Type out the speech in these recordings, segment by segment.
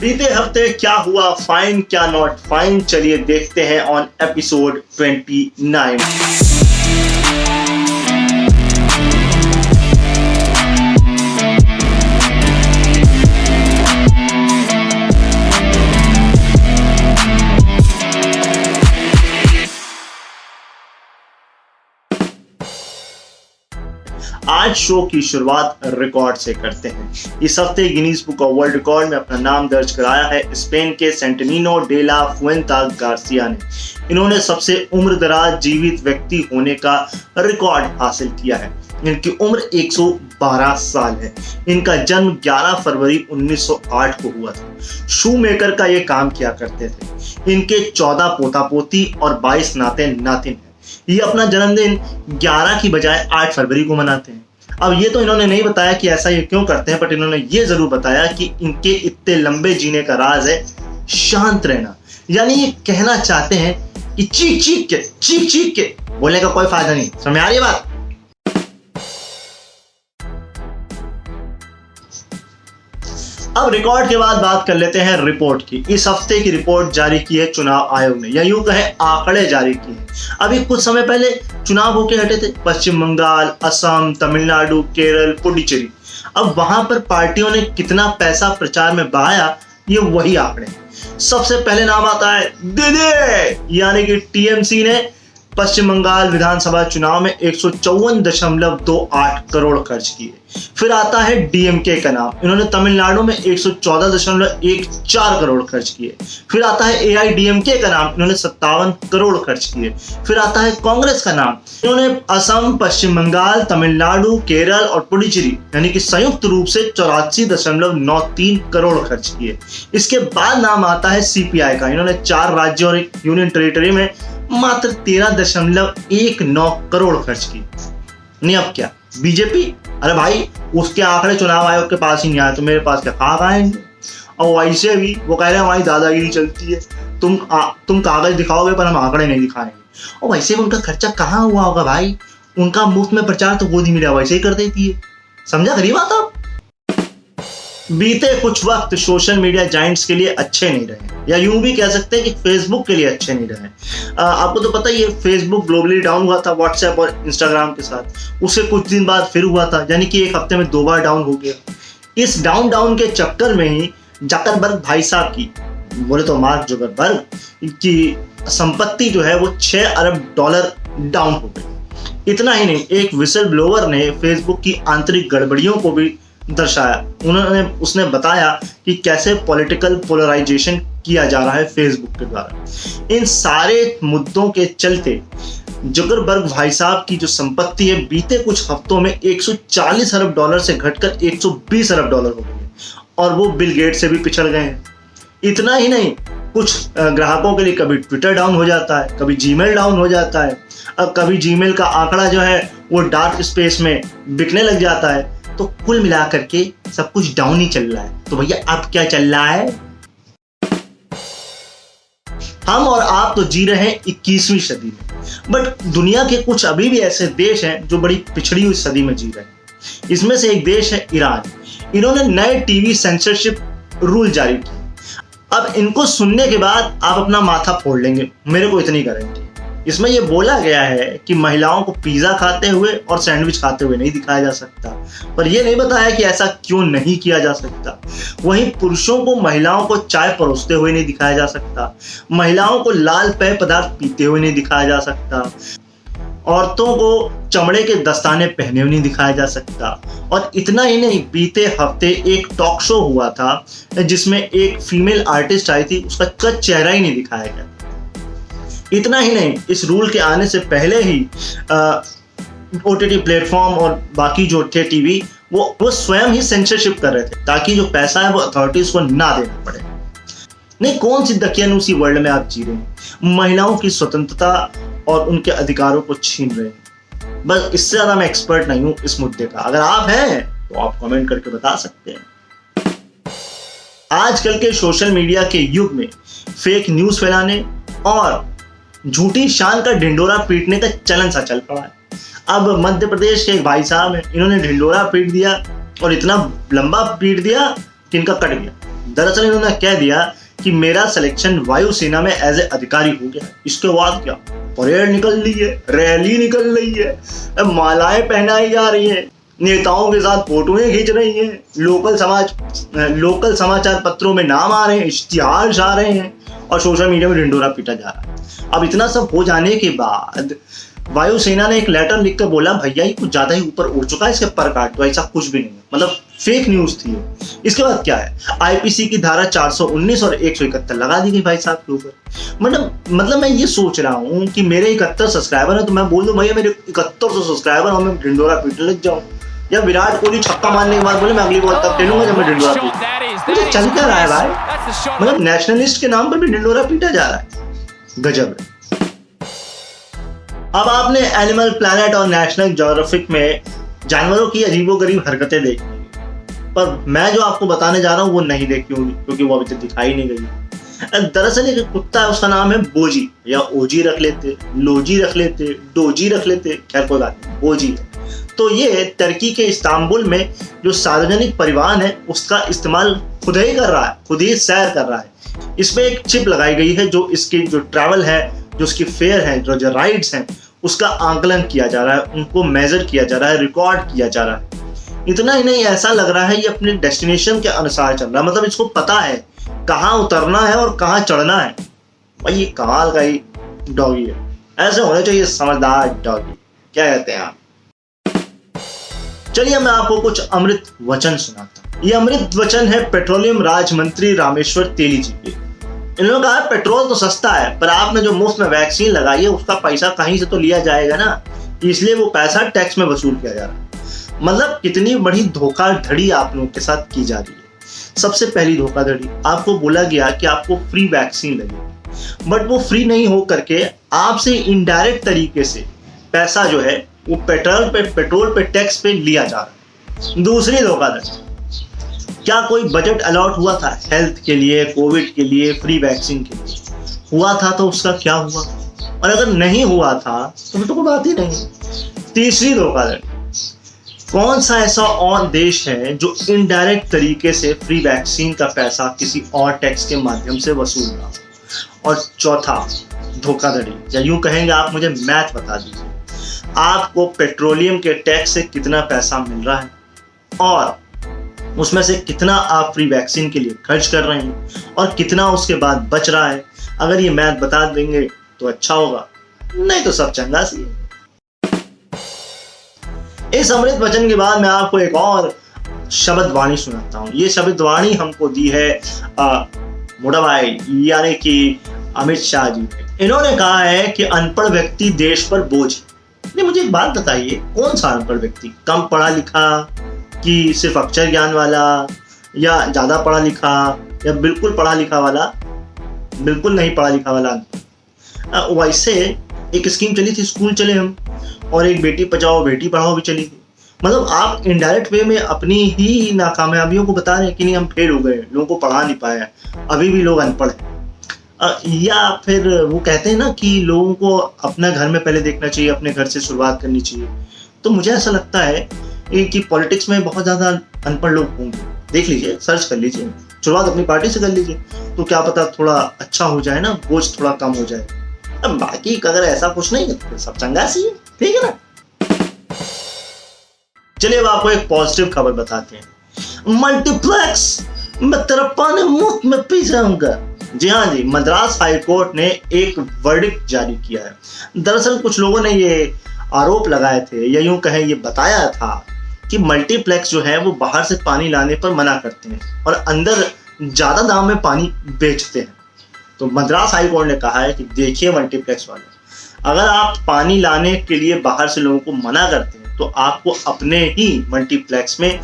बीते हफ़्ते क्या हुआ? फाइन क्या नॉट फाइन चलिए देखते हैं ऑन एपिसोड 29 आज शो की शुरुआत रिकॉर्ड से करते हैं। इस हफ़्ते Guinness book of world record में अपना नाम दर्ज कराया है स्पेन के सेंटनिनो डेला फुएंता गार्सिया ने। इन्होंने सबसे उम्र दराज जीवित व्यक्ति होने का रिकॉर्ड हासिल किया है। इनकी उम्र 112 साल है। इनका जन्म 11 फरवरी 1908 को हुआ था। शू मेकर का ये काम किया करते थे। इनके 14 पोता पोती और 22 नाते नातिन ये अपना जन्मदिन 11 की बजाय 8 फरवरी को मनाते हैं। अब ये तो इन्होंने नहीं बताया कि ऐसा ये क्यों करते हैं बट इन्होंने ये ज़रूर बताया कि इनके इतने लंबे जीने का राज है, शांत रहना। यानी ये कहना चाहते हैं कि चीख चीख के चीख चीख के बोलने का कोई फ़ायदा नहीं। समझ आ रही है बात? अब रिकॉर्ड के बाद बात कर लेते हैं रिपोर्ट की। इस हफ़्ते की रिपोर्ट जारी की है चुनाव आयोग ने। या कहे, आंकड़े जारी किए अभी कुछ समय पहले चुनाव होके हटे थे। पश्चिम बंगाल, असम, तमिलनाडु, केरल, पुडुचेरी। अब वहाँ पर पार्टियों ने कितना पैसा प्रचार में बहाया, ये वही आंकड़े सबसे पहले नाम आता है दीदी यानी कि टीएमसी ने पश्चिम बंगाल विधानसभा चुनाव में एक करोड़ खर्च किए। फिर आता है डीएमके का नाम। इन्होंने तमिलनाडु में 114.14 करोड़ खर्च किए। फिर आता है एआईडीएमके का नाम। इन्होंने सत्तावन करोड़ खर्च किए। फिर आता है कांग्रेस का नाम। इन्होंने असम, पश्चिम बंगाल, तमिलनाडु, केरल और पुडुचेरी, यानी कि संयुक्त रूप से चौरासी करोड़ खर्च किए। इसके बाद नाम आता है सीपीआई का। इन्होंने चार राज्यों और एक यूनियन टेरिटरी में मात्र तेरह दशमलव एक नौ करोड़ खर्च की नहीं अब क्या? बीजेपी? अरे भाई उसके आंकड़े चुनाव आयोग के पास ही नहीं आए तो मेरे पास क्या कहा आएँगे और वैसे भी वो कह रहे हैं हमारी दादागिरी चलती है। तुम आ, तुम कागज़ दिखाओगे पर हम आंकड़े नहीं दिखाएँगे। और वैसे भी उनका खर्चा कहाँ हुआ होगा भाई? उनका मुफ़्त में प्रचार तो गोदी मीडिया वैसे ही कर देती है। समझा गरीब आप? बीते कुछ वक्त सोशल मीडिया जाइंट्स के लिए अच्छे नहीं रहे, या यूँ भी कह सकते हैं कि फेसबुक के लिए अच्छे नहीं रहे। आपको तो पता ही है फेसबुक ग्लोबली डाउन हुआ था व्हाट्सएप और इंस्टाग्राम के साथ। उससे कुछ दिन बाद फिर हुआ था, यानी कि एक हफ़्ते में दो बार डाउन हो गया। इस डाउन डाउन के चक्कर में ही जकरबर्ग भाई साहब की, बोले तो मार्क जुकरबर्ग, की संपत्ति जो है वो छह अरब डॉलर डाउन हो गई। इतना ही नहीं, एक विसल ब्लोवर ने फेसबुक की आंतरिक गड़बड़ियों को भी दर्शाया। उन्होंने, उसने बताया कि कैसे पॉलिटिकल पोलराइजेशन किया जा रहा है फेसबुक के द्वारा। इन सारे मुद्दों के चलते जुगरबर्ग भाई साहब की जो संपत्ति है, बीते कुछ हफ्तों में 140 अरब डॉलर से घटकर 120 अरब डॉलर हो गई और वो बिल गेट से भी पिछड़ गए हैं। इतना ही नहीं, कुछ ग्राहकों के लिए कभी ट्विटर डाउन हो जाता है, कभी जीमेल डाउन हो जाता है। अब कभी जीमेल का आंकड़ा जो है, वो डार्क स्पेस में बिकने लग जाता है। तो कुल मिलाकर के सब कुछ डाउन ही चल रहा है। तो भैया, अब क्या चल रहा है? हम और आप तो जी रहे हैं 21वीं सदी में। बट दुनिया के कुछ अभी भी ऐसे देश हैं जो बड़ी पिछड़ी हुई सदी में जी रहे हैं। इसमें से एक देश है ईरान। इन्होंने नए टीवी सेंसरशिप रूल जारी किए अब इनको सुनने के बाद आप अपना माथा फोड़ लेंगे। मेरे को इतनी गारंटी। इसमें यह बोला गया है कि महिलाओं को पिज्जा खाते हुए और सैंडविच खाते हुए नहीं दिखाया जा सकता। पर यह नहीं बताया कि ऐसा क्यों नहीं किया जा सकता। वहीं पुरुषों को महिलाओं को चाय परोसते हुए नहीं दिखाया जा सकता। महिलाओं को लाल पेय पदार्थ पीते हुए नहीं दिखाया जा सकता। औरतों को चमड़े के दस्ताने पहने हुए नहीं दिखाया जा सकता। और इतना ही नहीं, बीते हफ़्ते एक टॉक शो हुआ था, जिसमें एक फीमेल आर्टिस्ट आई थी, उसका चेहरा ही नहीं दिखाया गया इतना ही नहीं, इस रूल के आने से पहले ही ओ टी टी प्लेटफॉर्म और बाकी जो थे टीवी वो वो स्वयं ही सेंसरशिप कर रहे थे, ताकि जो पैसा है वो अथॉरिटीज को ना देना पड़े। नहीं, कौन सी दकियानूसी वर्ल्ड में आप जी रहे हैं? महिलाओं की स्वतंत्रता और उनके अधिकारों को छीन रहे हैं। बस इससे ज़्यादा मैं एक्सपर्ट नहीं हूँ इस मुद्दे का। अगर आप हैं तो आप कमेंट करके बता सकते हैं। आजकल के सोशल मीडिया के युग में फेक न्यूज़ फैलाने और झूठी शान का ढिंडोरा पीटने का चलन सा चल पड़ा है। अब मध्य प्रदेश के एक भाई साहब हैं, इन्होंने ढिंडोरा पीट दिया और इतना लंबा पीट दिया कि इनका कट गया। दरअसल इन्होंने कह दिया कि मेरा सिलेक्शन वायुसेना में एज ए अधिकारी हो गया। इसके बाद क्या? परेड निकल रही है, रैली निकल रही है मालाएँ पहनाई जा रही है, नेताओं के साथ फोटोएँ खींच रही हैं लोकल समाज लोकल समाचार पत्रों में नाम आ रहे हैं, इश्तिहार आ रहे हैं। और सोशल मीडिया में ढिंडोरा पीटा जा रहा है। अब इतना सब हो जाने के बाद वायुसेना ने एक लेटर लिखकर बोला भैया ये कुछ ज़्यादा ही ऊपर उड़ चुका है इसके पर काट दो ऐसा कुछ भी नहीं है। मतलब फेक न्यूज़ थी इसके बाद क्या है? आईपीसी की धारा 419 और एक सौ इकहत्तर लगा दी गई भाई साहब के ऊपर। मतलब मतलब मैं ये सोच रहा हूँ कि मेरे इकहत्तर सब्सक्राइबर है तो मैं बोल दूँ भैया मेरे इकहत्तर सौ सब्सक्राइबर और मैं ढिंडोरा पीटने लग जाऊँ। या विराट कोहली छक्का मारने के बाद बोले मैं अगली बॉल तक खेलूँगा जब मैं ढिंडोरा पीटूँगा चल क्या रहा है भाई। मतलब नेशनलिस्ट के नाम पर भी ढिंडोरा पीटा जा रहा है। गजब। है अब आपने एनिमल प्लैनेट और नेशनल जोग्राफिक में जानवरों की अजीबोगरीब हरकतें देखी। पर मैं जो आपको बताने जा रहा हूँ वो नहीं देखी होगी क्योंकि वो अभी तक दिखाई नहीं गई। दरअसल एक कुत्ता है उसका नाम है बोजी। या ओजी रख लेते लोजी रख लेते डोजी रख लेते खैर कोई बात नहीं बोजी है। तो ये टर्की के इस्तांबुल में जो सार्वजनिक परिवहन है, उसका इस्तेमाल खुद ही कर रहा है, खुद ही सैर कर रहा है। इसमें एक चिप लगाई गई है जो इसकी जो ट्रैवल है, जो उसकी फेयर है, जो जो राइड्स हैं, उसका आंकलन किया जा रहा है, उनको मेजर किया जा रहा है रिकॉर्ड किया जा रहा है। इतना ही नहीं, ऐसा लग रहा है ये अपने डेस्टिनेशन के अनुसार चल रहा है। मतलब इसको पता है कहाँ उतरना है और कहाँ चढ़ना है। भाई ये कमाल का ही डॉगी है। ऐसे होने चाहिए समझदार डॉगी क्या कहते हैं आप? चलिए मैं आपको कुछ अमृत वचन सुनाता हूँ। ये अमृत वचन है पेट्रोलियम राज्य मंत्री रामेश्वर तेली जी के। इन्होंने कहा, पेट्रोल तो सस्ता है, पर आपने जो मुफ़्त में वैक्सीन लगाई है, उसका पैसा कहीं से तो लिया जाएगा ना? इसलिए वो पैसा टैक्स में वसूल किया जा रहा है। मतलब कितनी बड़ी धोखाधड़ी आप लोगों के साथ की जा रही है। सबसे पहली धोखाधड़ी, आपको बोला गया कि आपको फ्री वैक्सीन लगेगी बट वो फ्री नहीं हो करके आपसे इनडायरेक्ट तरीके से पैसा जो है वो पेट्रोल पे पेट्रोल पे टैक्स पे लिया जा रहा है। दूसरी धोखाधड़ी। क्या कोई बजट अलॉट हुआ था हेल्थ के लिए कोविड के लिए फ्री वैक्सीन के लिए? हुआ था तो उसका क्या हुआ? और अगर नहीं हुआ था तो फिर तो कोई बात ही नहीं। तीसरी धोखाधड़ी। कौन सा ऐसा और देश है जो इनडायरेक्ट तरीके से फ्री वैक्सीन का पैसा किसी और टैक्स के माध्यम से वसूल रहा? और चौथा धोखाधड़ी, या यूँ कहेंगे आप मुझे मैथ बता दीजिए। आपको पेट्रोलियम के टैक्स से कितना पैसा मिल रहा है और उसमें से कितना आप फ्री वैक्सीन के लिए खर्च कर रहे हैं और कितना उसके बाद बच रहा है। अगर ये मैथ बता देंगे तो अच्छा होगा। नहीं तो सब चंगा सी है। इस अमृत वचन के बाद मैं आपको एक और शब्द वाणी सुनाता हूँ। ये शब्द वाणी हमको दी है मोटा भाई यानी कि अमित शाह जी। इन्होंने कहा है कि अनपढ़ व्यक्ति देश पर बोझ नहीं मुझे एक बात बताइए, कौन सा अनपढ़ व्यक्ति? कम पढ़ा लिखा कि सिर्फ़ अक्षर ज्ञान वाला? या ज़्यादा पढ़ा लिखा? या बिल्कुल पढ़ा लिखा वाला? बिल्कुल नहीं पढ़ा लिखा वाला वैसे एक स्कीम चली थी, स्कूल चले हम, और एक बेटी बचाओ बेटी पढ़ाओ भी चली थी। मतलब आप इनडायरेक्ट वे में अपनी ही नाकामयाबियों को बता रहे हैं कि नहीं, हम फेल हो गए, लोगों को पढ़ा नहीं पाए अभी भी लोग अनपढ़ हैं। या फिर वो कहते हैं ना कि लोगों को अपना घर में पहले देखना चाहिए, अपने घर से शुरुआत करनी चाहिए। तो मुझे ऐसा लगता है कि पॉलिटिक्स में बहुत ज़्यादा अनपढ़ लोग होंगे। देख लीजिए, सर्च कर लीजिए, शुरुआत अपनी पार्टी से कर लीजिए तो क्या पता थोड़ा अच्छा हो जाए ना, बोझ थोड़ा कम हो जाए। अब बाकी अगर ऐसा कुछ नहीं है तो सब चंगा सी है, ठीक है ना? चलिए अब आपको एक पॉजिटिव खबर बताते हैं। मल्टीप्लेक्स मैं तेरा पानी मुफ़्त में पी जाऊँगा जी हाँ जी, मद्रास हाई कोर्ट ने एक वर्डिक जारी किया है। दरअसल कुछ लोगों ने ये आरोप लगाए थे या यूँ कहें, ये बताया था कि मल्टीप्लेक्स जो है वो बाहर से पानी लाने पर मना करते हैं और अंदर ज़्यादा दाम में पानी बेचते हैं। तो मद्रास हाई कोर्ट ने कहा है कि देखिए मल्टीप्लेक्स वाले, अगर आप पानी लाने के लिए बाहर से लोगों को मना करते हैं तो आपको अपने ही मल्टीप्लेक्स में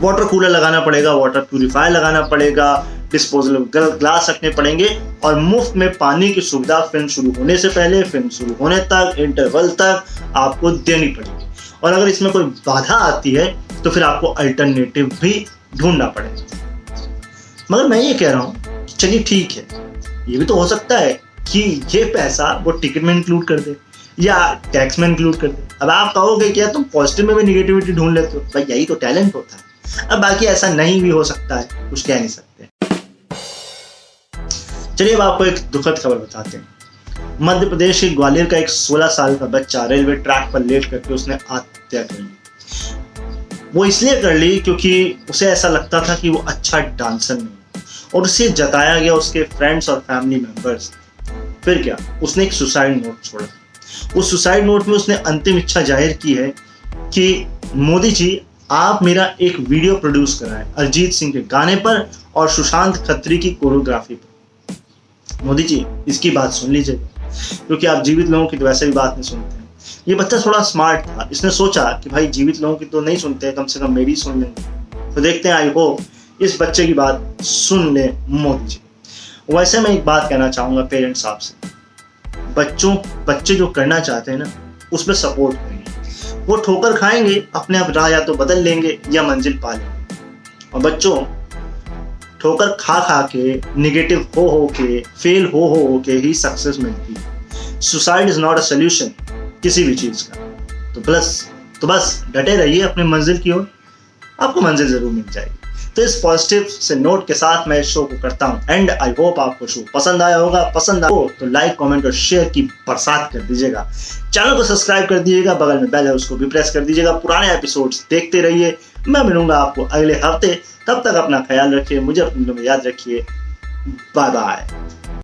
वाटर कूलर लगाना पड़ेगा वाटर प्यूरिफायर लगाना पड़ेगा डिस्पोजल ग्लास रखने पड़ेंगे और मुफ़्त में पानी की सुविधा फ़िल्म शुरू होने से पहले, फ़िल्म शुरू होने तक इंटरवल तक आपको देनी पड़ेगी। और अगर इसमें कोई बाधा आती है तो फिर आपको अल्टरनेटिव भी ढूंढना पड़ेगा। मगर मैं ये कह रहा हूँ चलिए ठीक है, ये भी तो हो सकता है कि ये पैसा वो टिकट में इंक्लूड कर दे या टैक्स में इंक्लूड कर दे। अब आप कहोगे क्या तुम पॉजिटिव में भी निगेटिविटी ढूंढ लेते हो, भाई यही तो टैलेंट होता है। अब बाकी ऐसा नहीं भी हो सकता है, कुछ कह नहीं सकते। चलिए अब आपको एक दुखद खबर बताते हैं। मध्य प्रदेश के ग्वालियर का एक 16 साल का बच्चा रेलवे ट्रैक पर लेट करके उसने आत्महत्या कर ली। वो इसलिए कर ली क्योंकि उसे ऐसा लगता था कि वो अच्छा डांसर नहीं और उसे जताया गया उसके फ्रेंड्स और फैमिली मेंबर्स फिर क्या? उसने एक सुसाइड नोट छोड़ा। उस सुसाइड नोट में उसने अंतिम इच्छा ज़ाहिर की है कि मोदी जी, आप मेरा एक वीडियो प्रोड्यूस कराएँ अरिजीत सिंह के गाने पर और सुशांत खत्री की कोरियोग्राफी पर। मोदी जी, इसकी बात सुन लीजिएगा क्योंकि आप जीवित लोगों की तो वैसे भी बात नहीं सुनते। ये बच्चा थोड़ा स्मार्ट था, इसने सोचा कि भाई जीवित लोगों की तो नहीं सुनते, कम से कम मेरी सुन लेंगे। तो देखते हैं आई होप इस बच्चे की बात सुन ले मोदी जी। वैसे मैं एक बात कहना चाहूँगा पेरेंट्स आपसे। बच्चों, बच्चे जो करना चाहते हैं ना, उसमें सपोर्ट करेंगे वो ठोकर खाएँगे, अपने आप राह या तो बदल लेंगे या मंजिल पा लेंगे। और बच्चों ठोकर खा खा के निगेटिव हो हो के फेल हो हो हो के ही सक्सेस मिलती है। Suicide is not a solution किसी भी चीज़ का। तो प्लस तो बस डटे रहिए अपनी मंजिल की ओर। आपको मंजिल ज़रूर मिल जाएगी। तो इस पॉजिटिव से नोट के साथ मैं इस शो को करता हूँ। एंड आई होप आपको शो पसंद आया होगा। पसंद आया हो तो लाइक कमेंट और शेयर की बरसात कर दीजिएगा। चैनल को सब्सक्राइब कर दीजिएगा। बगल में बेल है, उसको भी प्रेस कर दीजिएगा। पुराने एपिसोड्स देखते रहिए। मैं मिलूँगा आपको अगले हफ़्ते। तब तक अपना ख्याल रखिए, मुझे अपने याद रखिए। Bye bye